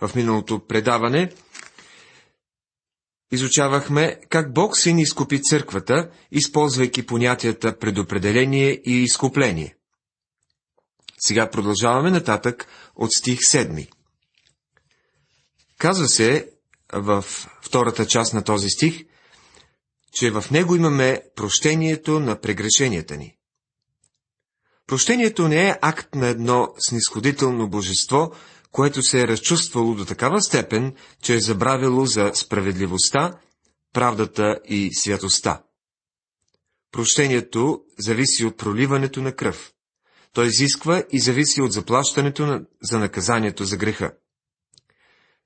В миналото предаване изучавахме как Бог си ни изкупи църквата, използвайки понятията предопределение и изкупление. Сега продължаваме нататък от стих 7. Казва се в втората част на този стих, че в него имаме прощението на прегрешенията ни. Прощението не е акт на едно снисходително божество, което се е разчувствало до такава степен, че е забравило за справедливостта, правдата и святостта. Прощението зависи от проливането на кръв. То изисква и зависи от заплащането на, за наказанието за греха.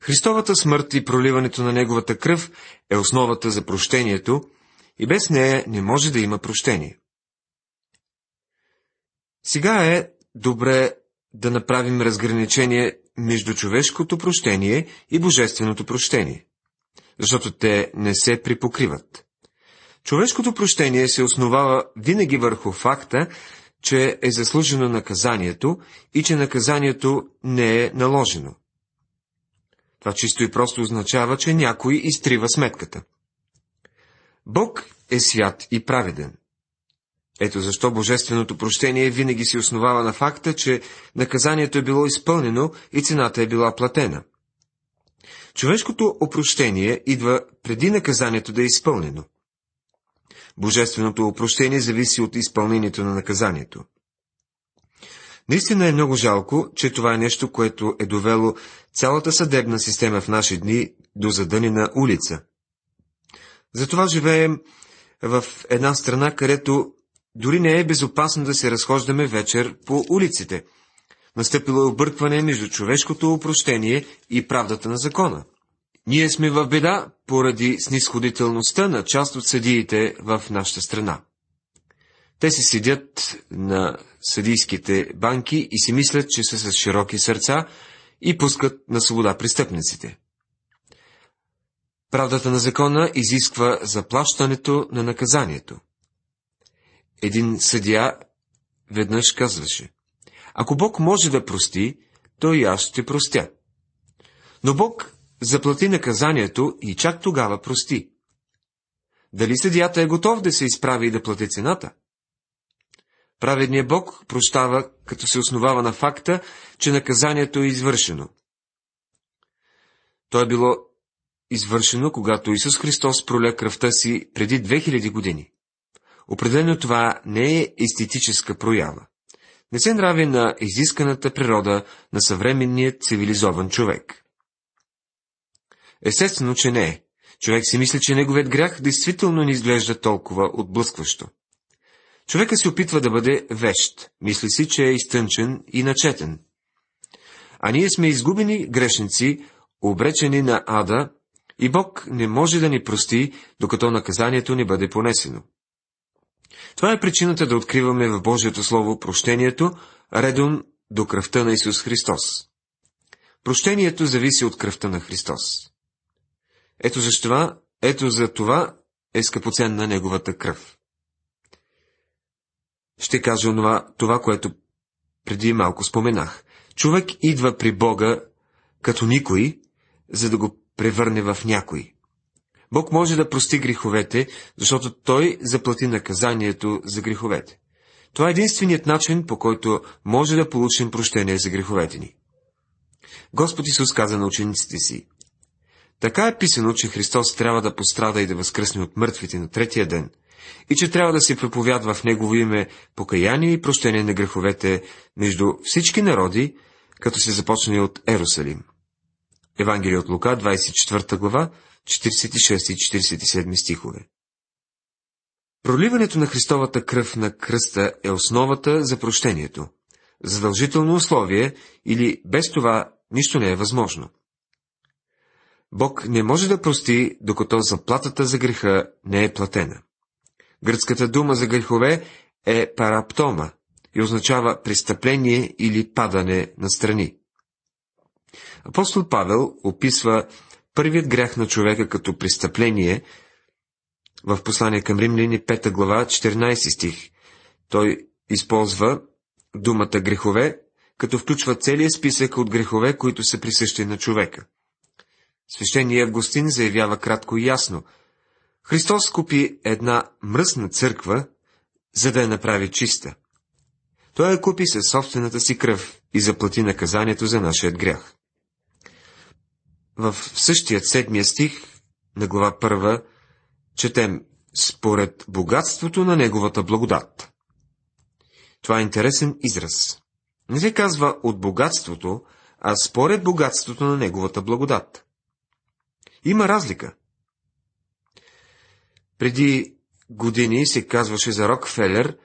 Христовата смърт и проливането на Неговата кръв е основата за прощението и без нея не може да има прощение. Сега е добре да направим разграничение между човешкото прощение и божественото прощение, защото те не се припокриват. Човешкото прощение се основава винаги върху факта, че е заслужено наказанието и че наказанието не е наложено. Това чисто и просто означава, че някой изтрива сметката. Бог е свят и праведен. Ето защо божественото прощение винаги се основава на факта, че наказанието е било изпълнено и цената е била платена. Човешкото опрощение идва преди наказанието да е изпълнено. Божественото опрощение зависи от изпълнението на наказанието. Наистина е много жалко, че това е нещо, което е довело цялата съдебна система в наши дни до задънена улица. Затова живеем в една страна, където дори не е безопасно да се разхождаме вечер по улиците. Настъпило е объркване между човешкото упрощение и правдата на закона. Ние сме в беда поради снисходителността на част от съдиите в нашата страна. Те се седят на съдийските банки и си мислят, че са с широки сърца и пускат на свобода престъпниците. Правдата на закона изисква заплащането на наказанието. Един съдия веднъж казваше, ако Бог може да прости, то и аз ще простя. Но Бог заплати наказанието и чак тогава прости. Дали съдията е готов да се изправи и да плати цената? Праведният Бог прощава, като се основава на факта, че наказанието е извършено. То е било извършено, когато Исус Христос проля кръвта си преди 2000 години. Определено това не е естетическа проява. Не се нрави на изисканата природа на съвременния цивилизован човек. Естествено, че не е. Човек си мисли, че неговият грях действително не изглежда толкова отблъскващо. Човека се опитва да бъде вещ, мисли си, че е изтънчен и начетен. А ние сме изгубени грешници, обречени на ада, и Бог не може да ни прости, докато наказанието ни бъде понесено. Това е причината да откриваме в Божието Слово прощението, редом до кръвта на Исус Христос. Прощението зависи от кръвта на Христос. Ето защо, ето за това е скъпоценна неговата кръв. Ще кажа онова, това, което преди малко споменах. Човек идва при Бога като никой, за да го превърне в някой. Бог може да прости греховете, защото Той заплати наказанието за греховете. Това е единственият начин, по който може да получим прощение за греховете ни. Господ Исус каза на учениците си, така е писано, че Христос трябва да пострада и да възкръсне от мъртвите на третия ден, и че трябва да се проповядва в Негово име покаяние и прощение на греховете между всички народи, като се започне от Ерусалим. Евангелие от Лука, 24 глава, 46 и 47 стихове. Проливането на Христовата кръв на кръста е основата за прощението. Задължително условие или без това нищо не е възможно. Бог не може да прости, докато заплатата за греха не е платена. Гръцката дума за грехове е параптома и означава престъпление или падане на страни. Апостол Павел описва първият грях на човека като престъпление в послание към римляни 5 глава 14 стих. Той използва думата грехове, като включва целият списък от грехове, които са присъщи на човека. Свещеният Августин заявява кратко и ясно. Христос купи една мръсна църква, за да я направи чиста. Той я купи със собствената си кръв и заплати наказанието за нашият грях. В същият седмия стих на глава първа четем според богатството на неговата благодат. Това е интересен израз. Не се казва от богатството, а според богатството на неговата благодат. Има разлика. Преди години се казваше за Рокфелер,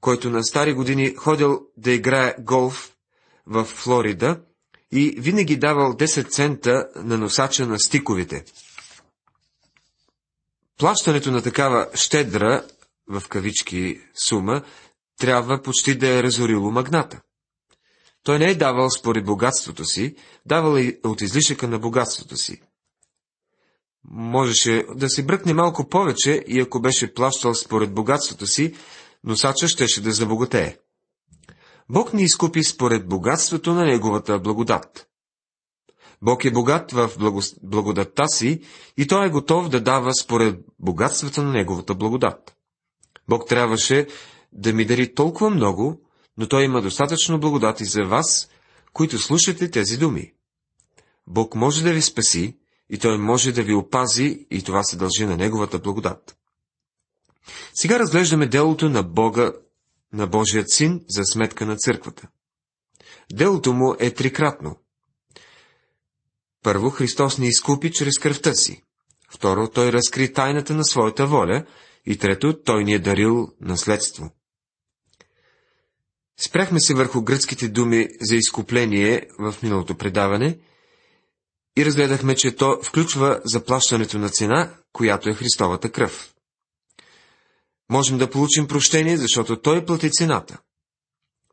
който на стари години ходил да играе голф в Флорида и винаги давал 10 цента на носача на стиковите. Плащането на такава щедра, в кавички, сума, трябва почти да е разорило магната. Той не е давал според богатството си, давал и от излишъка на богатството си. Можеше да се бръкне малко повече и ако беше плащал според богатството си, носача щеше да забогатее. Бог ни изкупи според богатството на Неговата благодат. Бог е богат в благодатта си и Той е готов да дава според богатството на Неговата благодат. Бог трябваше да ми дари толкова много, но Той има достатъчно благодати за вас, които слушате тези думи. Бог може да ви спаси и Той може да ви опази и това се дължи на Неговата благодат. Сега разглеждаме делото на Бога, на Божият син за сметка на църквата. Делото му е трикратно. Първо, Христос ни изкупи чрез кръвта си. Второ, Той разкри тайната на своята воля. И трето, Той ни е дарил наследство. Спряхме се върху гръцките думи за изкупление в миналото предаване и разгледахме, че то включва заплащането на цена, която е Христовата кръв. Можем да получим прощение, защото Той плати цената.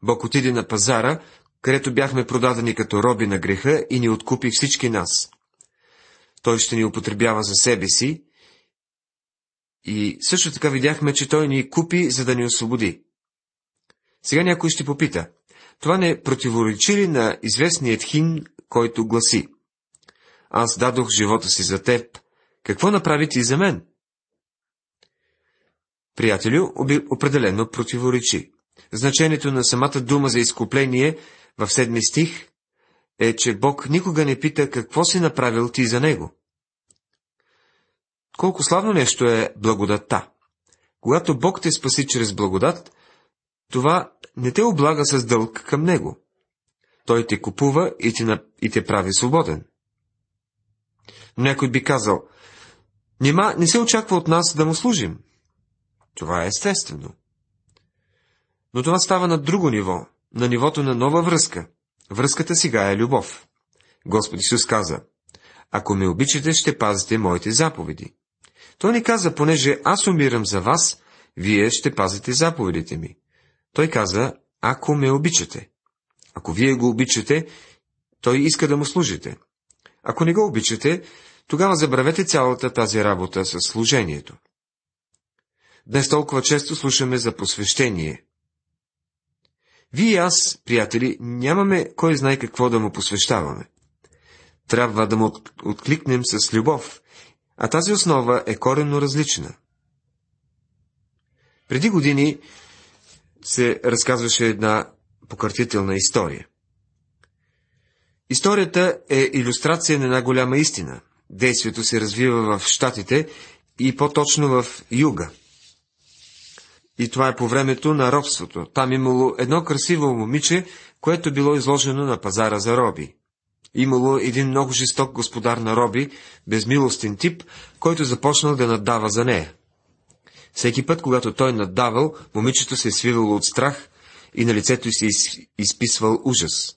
Бог отиде на пазара, където бяхме продадени като роби на греха и ни откупи всички нас. Той ще ни употребява за себе си и също така видяхме, че Той ни купи, за да ни освободи. Сега някой ще попита, това не противоречи ли на известният химн, който гласи Аз дадох живота си за теб, какво направи ти за мен? Приятелю, определено противоречи. Значението на самата дума за изкупление в седми стих е, че Бог никога не пита какво си направил ти за Него. Колко славно нещо е благодатта. Когато Бог те спаси чрез благодат, това не те облага с дълг към Него. Той те купува и те, и те прави свободен. Някой би казал, Нима не се очаква от нас да му служим. Това е естествено. Но това става на друго ниво, на нивото на нова връзка. Връзката сега е любов. Господ Исус каза, ако ме обичате, ще пазите моите заповеди. Той ни каза, понеже аз умирам за вас, вие ще пазите заповедите ми. Той каза, ако ме обичате. Ако вие го обичате, той иска да му служите. Ако не го обичате, тогава забравете цялата тази работа с служението. Днес толкова често слушаме за посвещение. Вие и аз, приятели, нямаме кой знае какво да му посвещаваме. Трябва да му откликнем с любов, а тази основа е коренно различна. Преди години се разказваше една покъртителна история. Историята е иллюстрация на една голяма истина. Действието се развива в Штатите и по-точно в Юга. И това е по времето на робството. Там имало едно красиво момиче, което било изложено на пазара за роби. Имало един много жесток господар на роби, безмилостен тип, който започнал да наддава за нея. Всеки път, когато той наддавал, момичето се е свивало от страх и на лицето си изписвал ужас.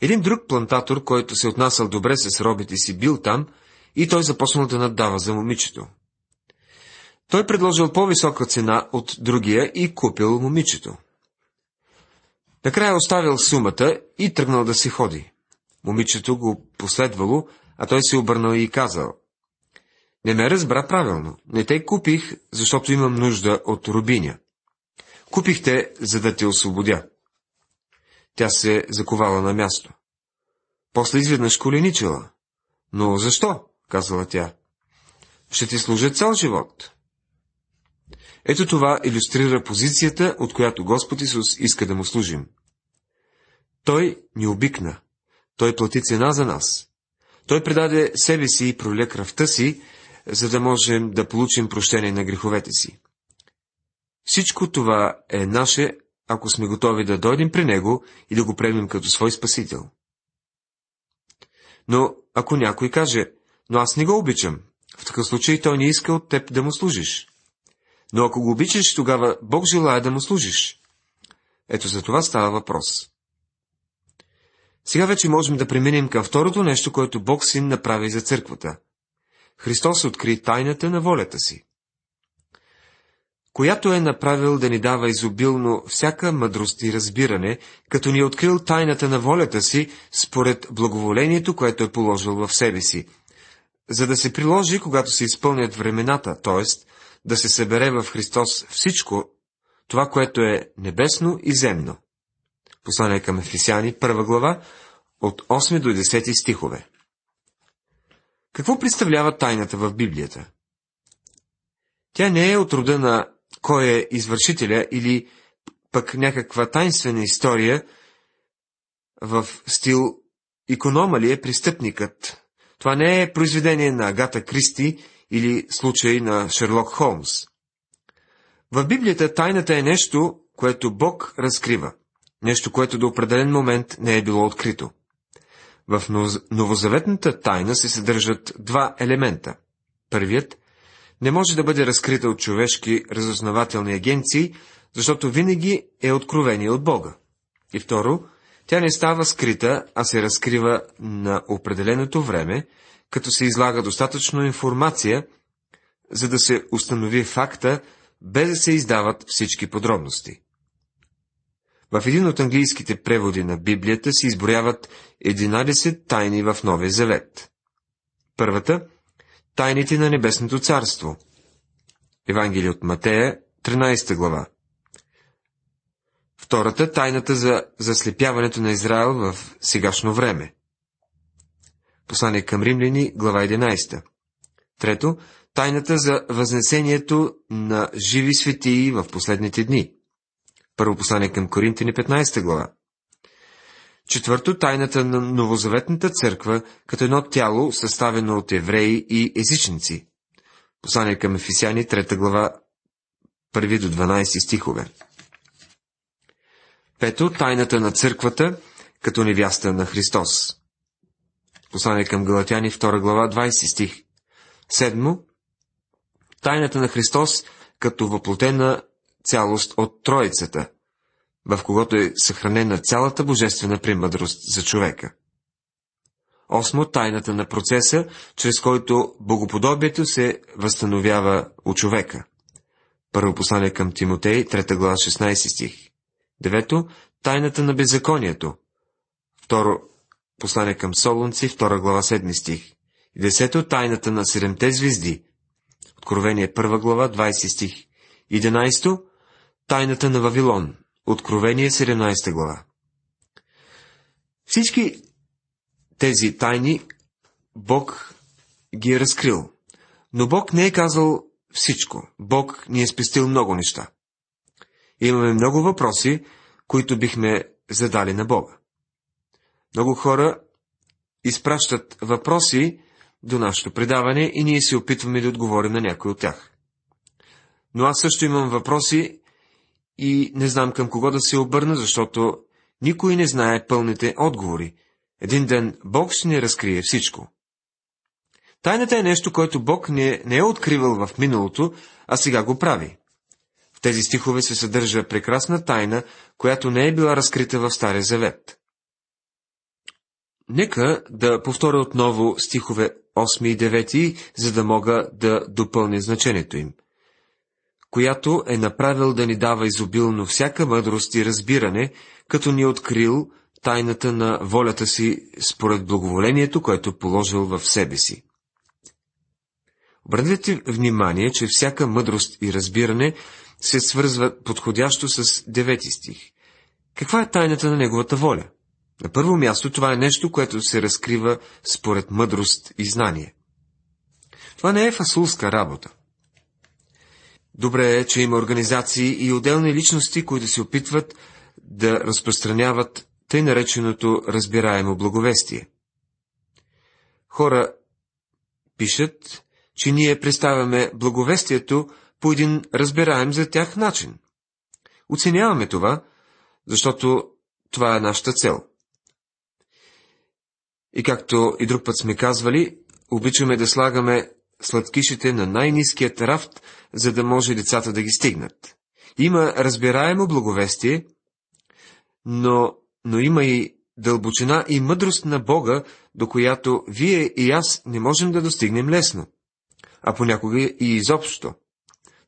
Един друг плантатор, който се отнасял добре с робите си, бил там и той започнал да наддава за момичето. Той предложил по-висока цена от другия и купил момичето. Накрая оставил сумата и тръгнал да си ходи. Момичето го последвало, а той се обърнал и казал – не ме разбра правилно. Не те купих, защото имам нужда от рубиня. Купих те, за да те освободя. Тя се заковала на място. После изведнъж коленичила. Но защо? казала тя. Ще ти служа цял живот. Ето това иллюстрира позицията, от която Господ Исус иска да му служим. Той ни обикна. Той плати цена за нас. Той предаде себе си и проле кръвта си, за да можем да получим прощение на греховете си. Всичко това е наше, ако сме готови да дойдем при Него и да го приемем като свой Спасител. Но ако някой каже, но аз не го обичам, в такъв случай той не иска от теб да му служиш. Но ако го обичаш, тогава Бог желая да му служиш. Ето за това става въпрос. Сега вече можем да преминем към второто нещо, което Бог Син направи за църквата. Христос откри тайната на волята си, която е направил да ни дава изобилно всяка мъдрост и разбиране, като ни е открил тайната на волята си, според благоволението, което е положил в себе си, за да се приложи, когато се изпълнят времената, т.е. да се събере в Христос всичко, това, което е небесно и земно. Послание към Ефесяни, първа глава, от 8 до 10 стихове. Какво представлява тайната в Библията? Тя не е от рода на кой е извършителя или пък някаква тайнствена история в стил Иконома ли е престъпникът? Това не е произведение на Агата Кристи или случай на Шерлок Холмс. В Библията тайната е нещо, което Бог разкрива. Нещо, което до определен момент не е било открито. В новозаветната тайна се съдържат два елемента. Първият не може да бъде разкрита от човешки разузнавателни агенции, защото винаги е откровение от Бога. И второ, тя не става скрита, а се разкрива на определеното време, като се излага достатъчно информация, за да се установи факта, без да се издават всички подробности. В един от английските преводи на Библията се изброяват 11 тайни в Новия Завет. Първата – тайните на Небесното царство. Евангелие от Матея, 13 глава. Втората – тайната за заслепяването на Израел в сегашно време. Послание към римляни, глава 11. Трето – тайната за възнесението на живи светии в последните дни. Първо послание към Коринтини, 15 глава. Четвърто, тайната на новозаветната църква като едно тяло, съставено от евреи и езичници. Послание към Ефисяни, 3 глава, 1 до 12 стихове. Пето, тайната на църквата като невяста на Христос. Послание към Галатяни, 2 глава, 20 стих. Седмо, тайната на Христос като въплотена цялост от Троицата, в когото е съхранена цялата божествена премъдрост за човека. Осмо, тайната на процеса, чрез който богоподобието се възстановява у човека. Първо послание към Тимотей, 3 глава, 16 стих. Девето, тайната на беззаконието. Второ послание към Солунци, 2 глава, 7 стих. И десето, тайната на седемте звезди. Откровение, 1 глава, 20 стих. Единайсто, Тайната на Вавилон. Откровение 17 глава. Всички тези тайни Бог ги е разкрил. Но Бог не е казал всичко. Бог ни е спестил много неща. Имаме много въпроси, които бихме задали на Бога. Много хора изпращат въпроси до нашето предаване и ние се опитваме да отговорим на някой от тях. Но аз също имам въпроси и не знам към кого да се обърна, защото никой не знае пълните отговори. Един ден Бог ще ни разкрие всичко. Тайната е нещо, което Бог не, не е откривал в миналото, а сега го прави. В тези стихове се съдържа прекрасна тайна, която не е била разкрита в Стария Завет. Нека да повторя отново стихове 8 и 9, за да мога да допълня значението им – която е направил да ни дава изобилно всяка мъдрост и разбиране, като ни е открил тайната на волята си според благоволението, което положил в себе си. Обърнете внимание, че всяка мъдрост и разбиране се свързва подходящо с девети стих, Каква е тайната на неговата воля? На първо място това е нещо, което се разкрива според мъдрост и знание. Това не е фасулска работа. Добре е, че има организации и отделни личности, които се опитват да разпространяват тъй нареченото разбираемо благовестие. Хора пишат, че ние представяме благовестието по един разбираем за тях начин. Оценяваме това, защото това е нашата цел. И както и друг път сме казвали, обичаме да слагаме сладкишите на най-низкият рафт, за да може децата да ги стигнат. Има разбираемо благовестие, но, но има и дълбочина и мъдрост на Бога, до която вие и аз не можем да достигнем лесно, а понякога и изобщо.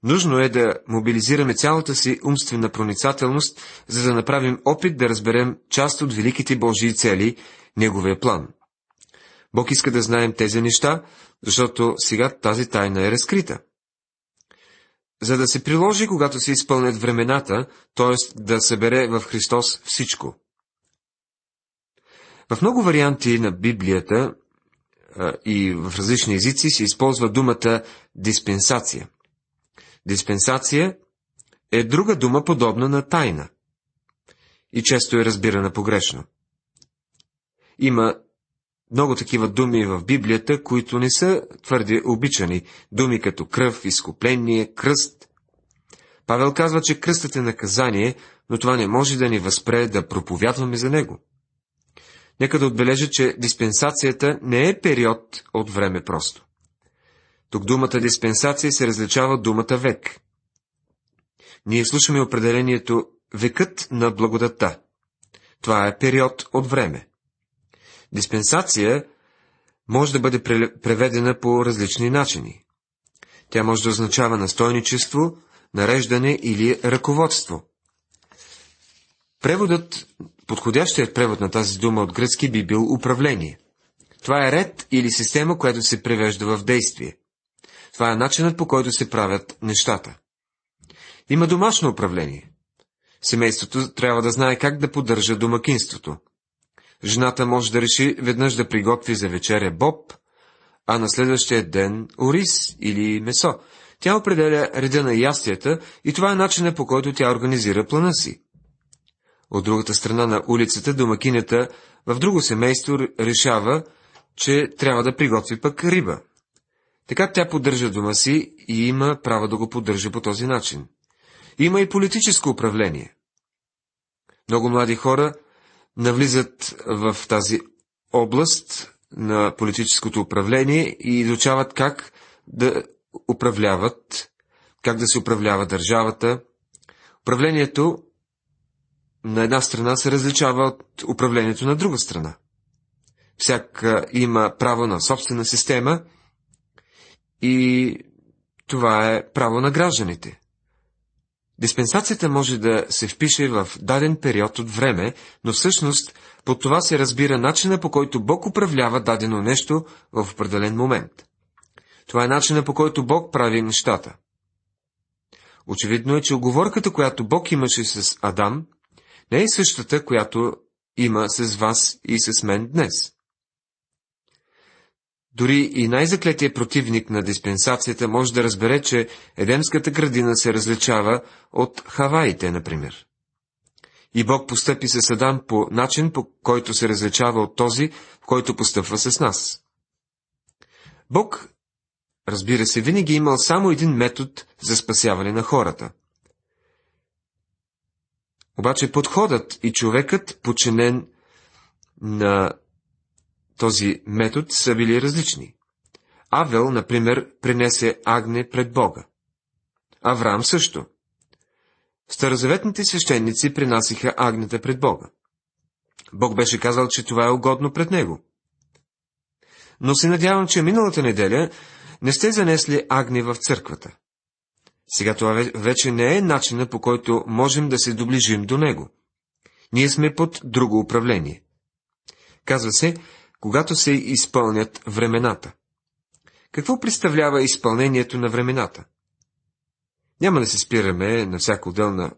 Нужно е да мобилизираме цялата си умствена проницателност, за да направим опит да разберем част от великите Божии цели, Неговия план. Бог иска да знаем тези неща, защото сега тази тайна е разкрита. За да се приложи, когато се изпълнят времената, т.е. да събере в Христос всичко. В много варианти на Библията и в различни езици се използва думата диспенсация. Диспенсация е друга дума подобна на тайна и често е разбирана погрешно. Има много такива думи в Библията, които не са твърде обичани. Думи като кръв, изкупление, кръст. Павел казва, че кръстът е наказание, но това не може да ни възпре да проповядваме за него. Нека да отбележа, че диспенсацията не е период от време просто. Тук думата диспенсация се различава от думата век. Ние слушаме определението векът на благодата. Това е период от време. Диспенсация може да бъде преведена по различни начини. Тя може да означава настойничество, нареждане или ръководство. Преводът, подходящият превод на тази дума от гръцки би бил управление. Това е ред или система, която се превежда в действие. Това е начинът по който се правят нещата. Има домашно управление. Семейството трябва да знае как да поддържа домакинството. Жената може да реши веднъж да приготви за вечеря боб, а на следващия ден ориз или месо. Тя определя реда на ястията и това е начинът по който тя организира плана си. От другата страна на улицата домакинята в друго семейство решава, че трябва да приготви пък риба. Така тя поддържа дома си и има право да го поддържа по този начин. Има и политическо управление. Много млади хора навлизат в тази област на политическото управление и изучават как да управляват, как да се управлява държавата. Управлението на една страна се различава от управлението на друга страна. Всяка има право на собствена система и това е право на гражданите. Диспенсацията може да се впише в даден период от време, но всъщност под това се разбира начина по който Бог управлява дадено нещо в определен момент. Това е начина по който Бог прави нещата. Очевидно е, че оговорката, която Бог имаше с Адам, не е същата, която има с вас и с мен днес. Дори и най-заклетия противник на диспенсацията може да разбере, че Едемската градина се различава от Хаваите, например. И Бог постъпи с Адам по начин, по който се различава от този, в който постъпва с нас. Бог, разбира се, винаги е имал само един метод за спасяване на хората. Обаче подходът и човекът, подчинен на този метод са били различни. Авел, например, принесе агне пред Бога. Авраам също. Старозаветните свещеници принасиха агнета пред Бога. Бог беше казал, че това е угодно пред него. Но се надявам, че миналата неделя не сте занесли агни в църквата. Сега това вече не е начина по който можем да се доближим до него. Ние сме под друго управление. Казва се, когато се изпълнят времената. Какво представлява изпълнението на времената? Няма да се спираме на всяка отделна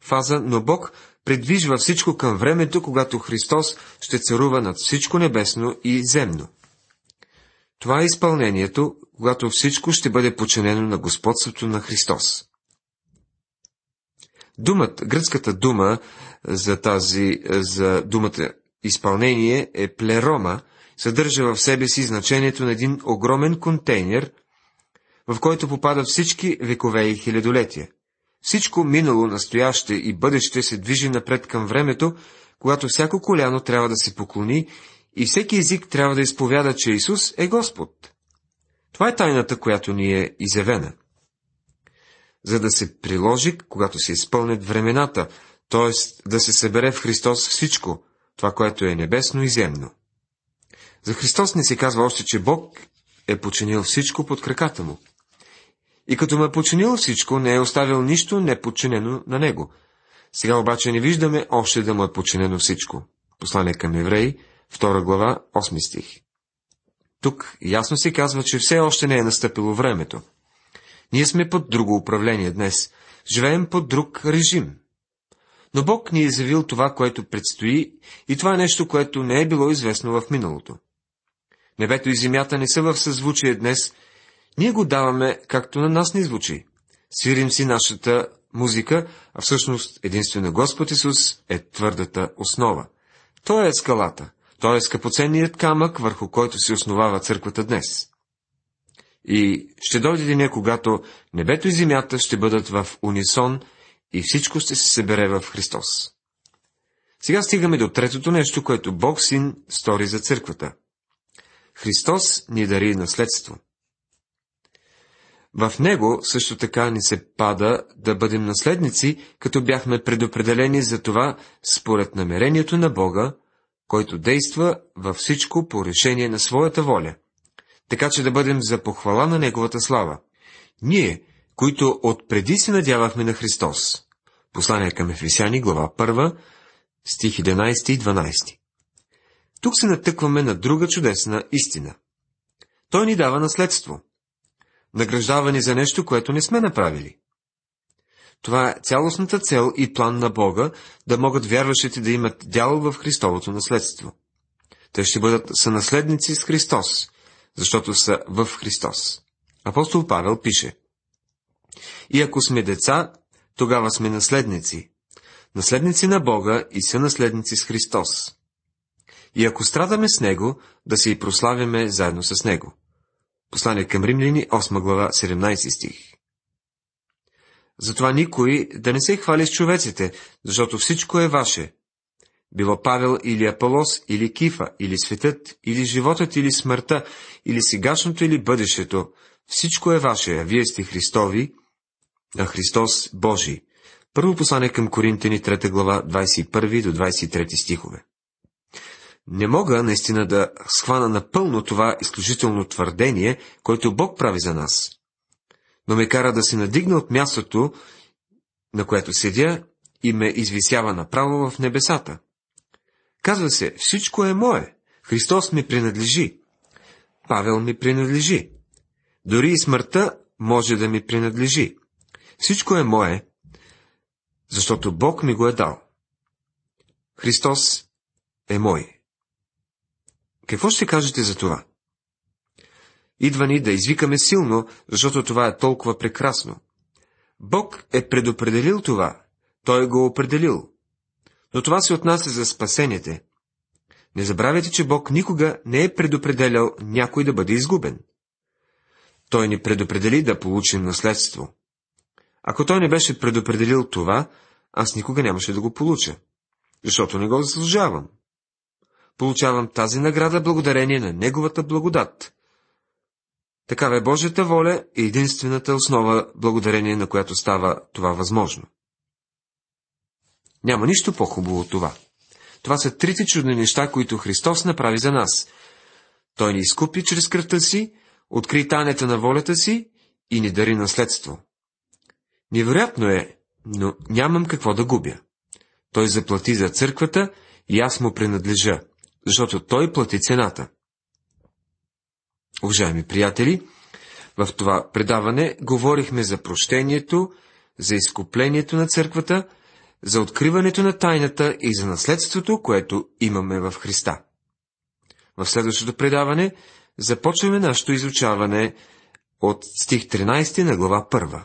фаза, но Бог предвижва всичко към времето, когато Христос ще царува над всичко небесно и земно. Това е изпълнението, когато всичко ще бъде починено на господството на Христос. Думът, гръцката дума за тази, за думата изпълнение е плерома, съдържа в себе си значението на един огромен контейнер, в който попадат всички векове и хилядолетия. Всичко минало, настояще и бъдеще се движи напред към времето, когато всяко коляно трябва да се поклони и всеки език трябва да изповяда, че Исус е Господ. Това е тайната, която ни е изявена. За да се приложи, когато се изпълнят времената, т.е. да се събере в Христос всичко, това, което е небесно и земно. За Христос не се казва още, че Бог е починил всичко под краката му. И като му е починил всичко, не е оставил нищо неподчинено на него. Сега обаче не виждаме още да му е починено всичко. Послание към евреи, 2 глава, 8 стих. Тук ясно се казва, че все още не е настъпило времето. Ние сме под друго управление днес. Живеем под друг режим. Но Бог ни е заявил това, което предстои, и това е нещо, което не е било известно в миналото. Небето и земята не са в съзвучие днес, ние го даваме както на нас ни звучи. Свирим си нашата музика, а всъщност единствено Господ Исус е твърдата основа. Той е скалата, той е скъпоценният камък, върху който се основава църквата днес. И ще дойде деня, когато небето и земята ще бъдат в унисон и всичко ще се събере в Христос. Сега стигаме до третото нещо, което Бог Син стори за църквата. Христос ни дари наследство. В него също така ни се пада да бъдем наследници, като бяхме предопределени за това според намерението на Бога, който действа във всичко по решение на своята воля, така че да бъдем за похвала на Неговата слава. Ние, които отпреди се надявахме на Христос. Послание към Ефесяни, глава 1, стих 11 и 12. Тук се натъкваме на друга чудесна истина. Той ни дава наследство – награждавани за нещо, което не сме направили. Това е цялостната цел и план на Бога, да могат вярващите да имат дял в Христовото наследство. Те ще бъдат сънаследници с Христос, защото са в Христос. Апостол Павел пише, И ако сме деца, тогава сме наследници, наследници на Бога и сънаследници с Христос. И ако страдаме с Него, да се и прославяме заедно с Него. Послание към римляни, 8 глава, 17 стих. Затова никой да не се хвали с човеците, защото всичко е ваше. Било Павел или Аполос, или Кифа, или светът, или животът, или смъртта, или сегашното, или бъдещето. Всичко е ваше, а вие сте Христови, а Христос Божий. Първо послание към Коринтени, 3 глава, 21 до 23 стихове. Не мога наистина да схвана напълно това изключително твърдение, което Бог прави за нас. Но ме кара да се надигна от мястото, на което седя и ме извисява направо в небесата. Казва се, всичко е мое. Христос ми принадлежи. Павел ми принадлежи. Дори и смъртта може да ми принадлежи. Всичко е мое, защото Бог ми го е дал. Христос е мой. Какво ще кажете за това? Идва ни да извикаме силно, защото това е толкова прекрасно. Бог е предопределил това. Той е го определил. Но това се отнася за спасените. Не забравяйте, че Бог никога не е предопределял някой да бъде изгубен. Той ни предопредели да получим наследство. Ако той не беше предопределил това, аз никога нямаше да го получа, защото не го заслужавам получавам тази награда благодарение на Неговата благодат. Такава е Божията воля и единствената основа, благодарение на която става това възможно. Няма нищо по-хубаво от това. Това са трите чудни неща, които Христос направи за нас. Той ни изкупи чрез кръвта си, откри танята на волята си и ни дари наследство. Невероятно е, но нямам какво да губя. Той заплати за църквата и аз му принадлежа защото той плати цената. Уважаеми приятели, в това предаване говорихме за прощението, за изкуплението на църквата, за откриването на тайната и за наследството, което имаме в Христа. В следващото предаване започваме нашето изучаване от стих 13 на глава 1.